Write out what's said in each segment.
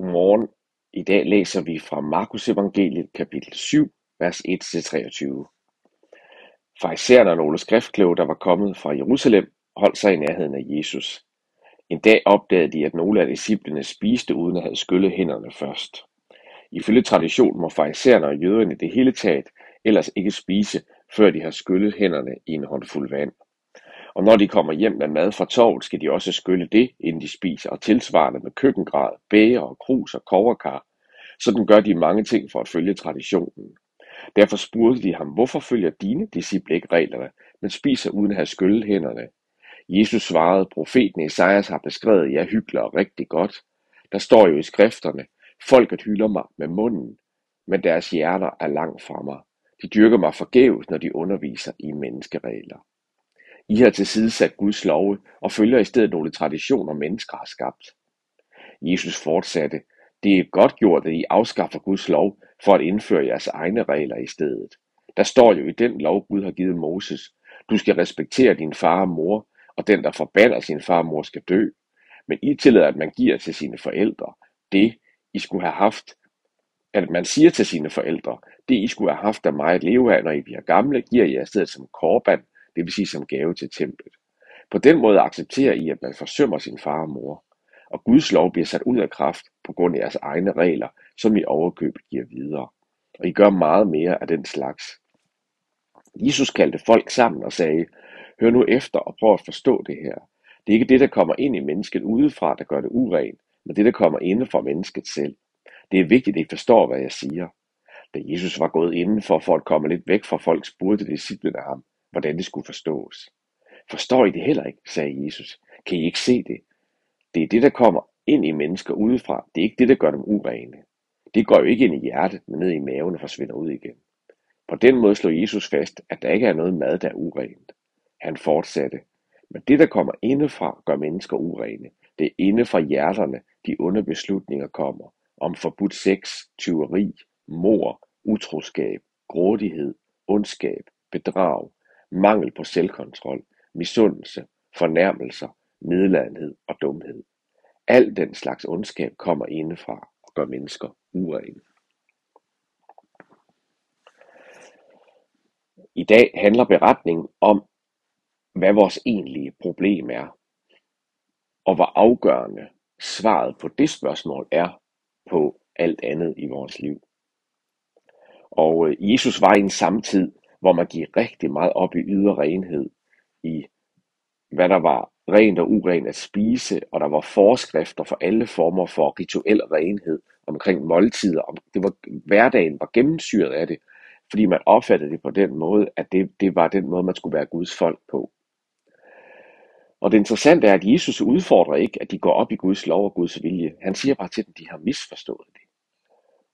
Godmorgen. I dag læser vi fra Markus evangeliet kapitel 7, vers 1-23. Farisæerne og nogle skriftkloge, der var kommet fra Jerusalem, holdt sig i nærheden af Jesus. En dag opdagede de, at nogle af disciplene spiste uden at have skyllet hænderne først. Ifølge traditionen må farisæerne og jøderne det hele taget ellers ikke spise, før de har skyllet hænderne i en håndfuld vand. Og når de kommer hjem med mad fra torvet, skal de også skylle det, inden de spiser, og tilsvarende med køkkengrad, bæger og krus og koverkar. Sådan gør de mange ting for at følge traditionen. Derfor spurgte de ham, hvorfor følger dine disciple ikke reglerne, men spiser uden at have skyllet hænderne? Jesus svarede, profeten Esajas har beskrevet jer hygler rigtig godt. Der står jo i skrifterne, folket hylder mig med munden, men deres hjerter er langt fra mig. De dyrker mig forgæves, når de underviser i menneskeregler. I har tilsidesat Guds love og følger i stedet nogle traditioner, mennesker har skabt. Jesus fortsatte, det er godt gjort, at I afskaffer Guds lov for at indføre jeres egne regler i stedet. Der står jo i den lov, Gud har givet Moses, du skal respektere din far og mor, og den, der forbander sin far og mor, skal dø. Men I tillader, at man giver til sine forældre det, I skulle have haft, at man siger til sine forældre, det I skulle have haft af mig at leve af, når I bliver gamle, giver I stedet som korban det vil sige som gave til templet. På den måde accepterer I, at man forsømmer sin far og mor, og Guds lov bliver sat ud af kraft på grund af jeres egne regler, som I overkøbet giver videre. Og I gør meget mere af den slags. Jesus kaldte folk sammen og sagde, hør nu efter og prøv at forstå det her. Det er ikke det, der kommer ind i mennesket udefra, der gør det urent, men det, der kommer inde fra mennesket selv. Det er vigtigt, at I forstår, hvad jeg siger. Da Jesus var gået indenfor for at komme lidt væk fra folk, spurgte disciplene ham, hvordan det skulle forstås. Forstår I det heller ikke, sagde Jesus. Kan I ikke se det? Det er det, der kommer ind i mennesker udefra. Det er ikke det, der gør dem urene. Det går jo ikke ind i hjertet, men ned i maven og forsvinder ud igen. På den måde slår Jesus fast, at der ikke er noget mad, der er urent. Han fortsatte. Men det, der kommer indefra, gør mennesker urene. Det er inde fra hjerterne, de onde beslutninger kommer. Om forbudt sex, tyveri, mor, utroskab, grådighed, ondskab, bedrag, mangel på selvkontrol, misundelse, fornærmelser, nedladenhed og dumhed. Al den slags ondskab kommer indefra og gør mennesker urene. I dag handler beretningen om, hvad vores egentlige problem er, og hvor afgørende svaret på det spørgsmål er på alt andet i vores liv. Og øh, Jesus var i en samtid, hvor man gik rigtig meget op i ydre renhed, i hvad der var rent og urent at spise, og der var forskrifter for alle former for rituel renhed omkring måltider. Det var, hverdagen var gennemsyret af det, fordi man opfattede det på den måde, at det, det var den måde, man skulle være Guds folk på. Og det interessante er, at Jesus udfordrer ikke, at de går op i Guds lov og Guds vilje. Han siger bare til dem, at de har misforstået det.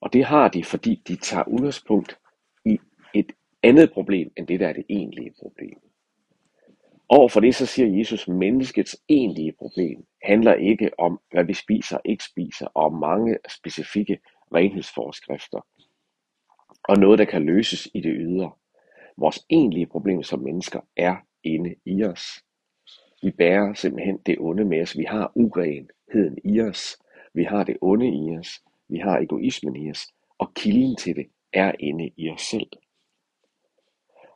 Og det har de, fordi de tager udgangspunkt i et andet problem, end det der er det egentlige problem. Over for det så siger Jesus, at menneskets egentlige problem handler ikke om, hvad vi spiser og ikke spiser, og om mange specifikke renhedsforskrifter, og noget, der kan løses i det ydre. Vores egentlige problem som mennesker er inde i os. Vi bærer simpelthen det onde med os. Vi har urenheden i os. Vi har det onde i os. Vi har egoismen i os. Og kilden til det er inde i os selv.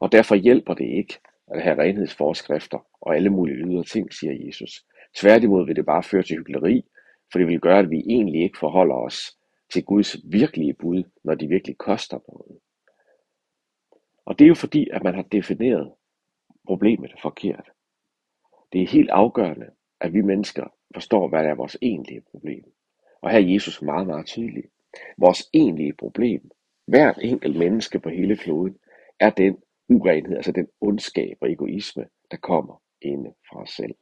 Og derfor hjælper det ikke at have renhedsforskrifter og alle mulige ydre ting, siger Jesus. Tværtimod vil det bare føre til hyggeleri, for det vil gøre, at vi egentlig ikke forholder os til Guds virkelige bud, når de virkelig koster noget. Og det er jo fordi, at man har defineret problemet forkert. Det er helt afgørende, at vi mennesker forstår, hvad der er vores egentlige problem. Og her er Jesus meget, meget tydelig. Vores egentlige problem, hvert enkelt menneske på hele kloden, er den urenhed, altså den ondskab og egoisme, der kommer inde fra os selv.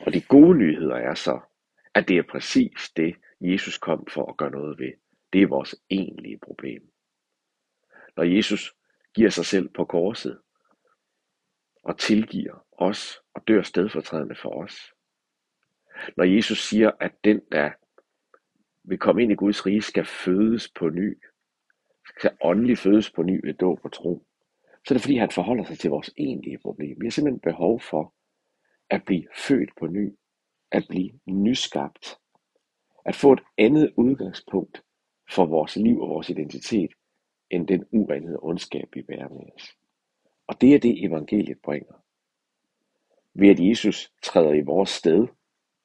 Og de gode nyheder er så, at det er præcis det, Jesus kom for at gøre noget ved. Det er vores egentlige problem. Når Jesus giver sig selv på korset og tilgiver os og dør stedfortrædende for os. Når Jesus siger, at den, der vil komme ind i Guds rige, skal fødes på ny, kan åndelig fødes på ny ved dåb og tro, så er det fordi, han forholder sig til vores egentlige problem. Vi har simpelthen behov for at blive født på ny, at blive nyskabt, At få et andet udgangspunkt for vores liv og vores identitet, end den urenhed og ondskab, vi bærer med os. Og det er det, evangeliet bringer. Ved at Jesus træder i vores sted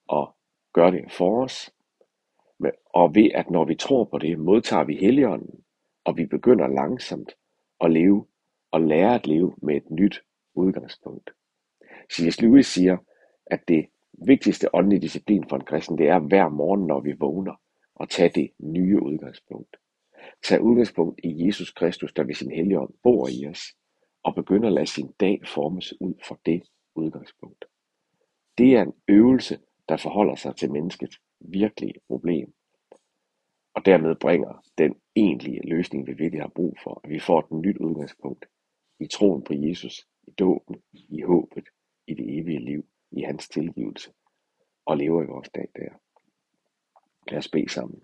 og gør det for os, og ved at når vi tror på det, modtager vi Helligånden, og vi begynder langsomt at leve og lære at leve med et nyt udgangspunkt. C.S. Lewis siger, at det vigtigste åndelige disciplin for en kristen, det er hver morgen, når vi vågner, at tage det nye udgangspunkt. Tag udgangspunkt i Jesus Kristus, der ved sin helligånd bor i os, og begynder at lade sin dag formes ud fra det udgangspunkt. Det er en øvelse, der forholder sig til menneskets virkelige problem, og dermed bringer den egentlige løsning, vi virkelig har brug for, at vi får et nyt udgangspunkt i troen på Jesus, i dåben, i håbet, i det evige liv, i hans tilgivelse, og lever i vores dag der. Lad os bede sammen.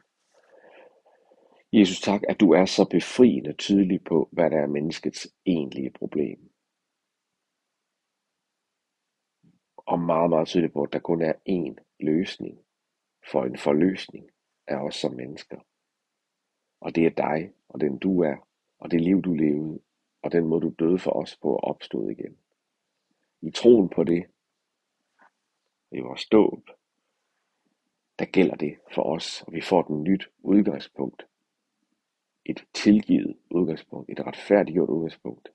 Jesus, tak, at du er så befriende tydelig på, hvad der er menneskets egentlige problem. Og meget, meget tydelig på, at der kun er én løsning for en forløsning af os som mennesker. Og det er dig, og den du er, og det liv du levede, og den måde du døde for os på at opstå igen. I troen på det, i vores dåb, der gælder det for os, og vi får et nyt udgangspunkt. Et tilgivet udgangspunkt, et retfærdiggjort udgangspunkt,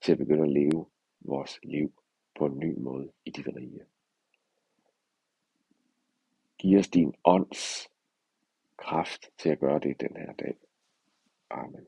til at begynde at leve vores liv på en ny måde i dit rige. Giv os din ånds kraft til at gøre det den her dag. Amen.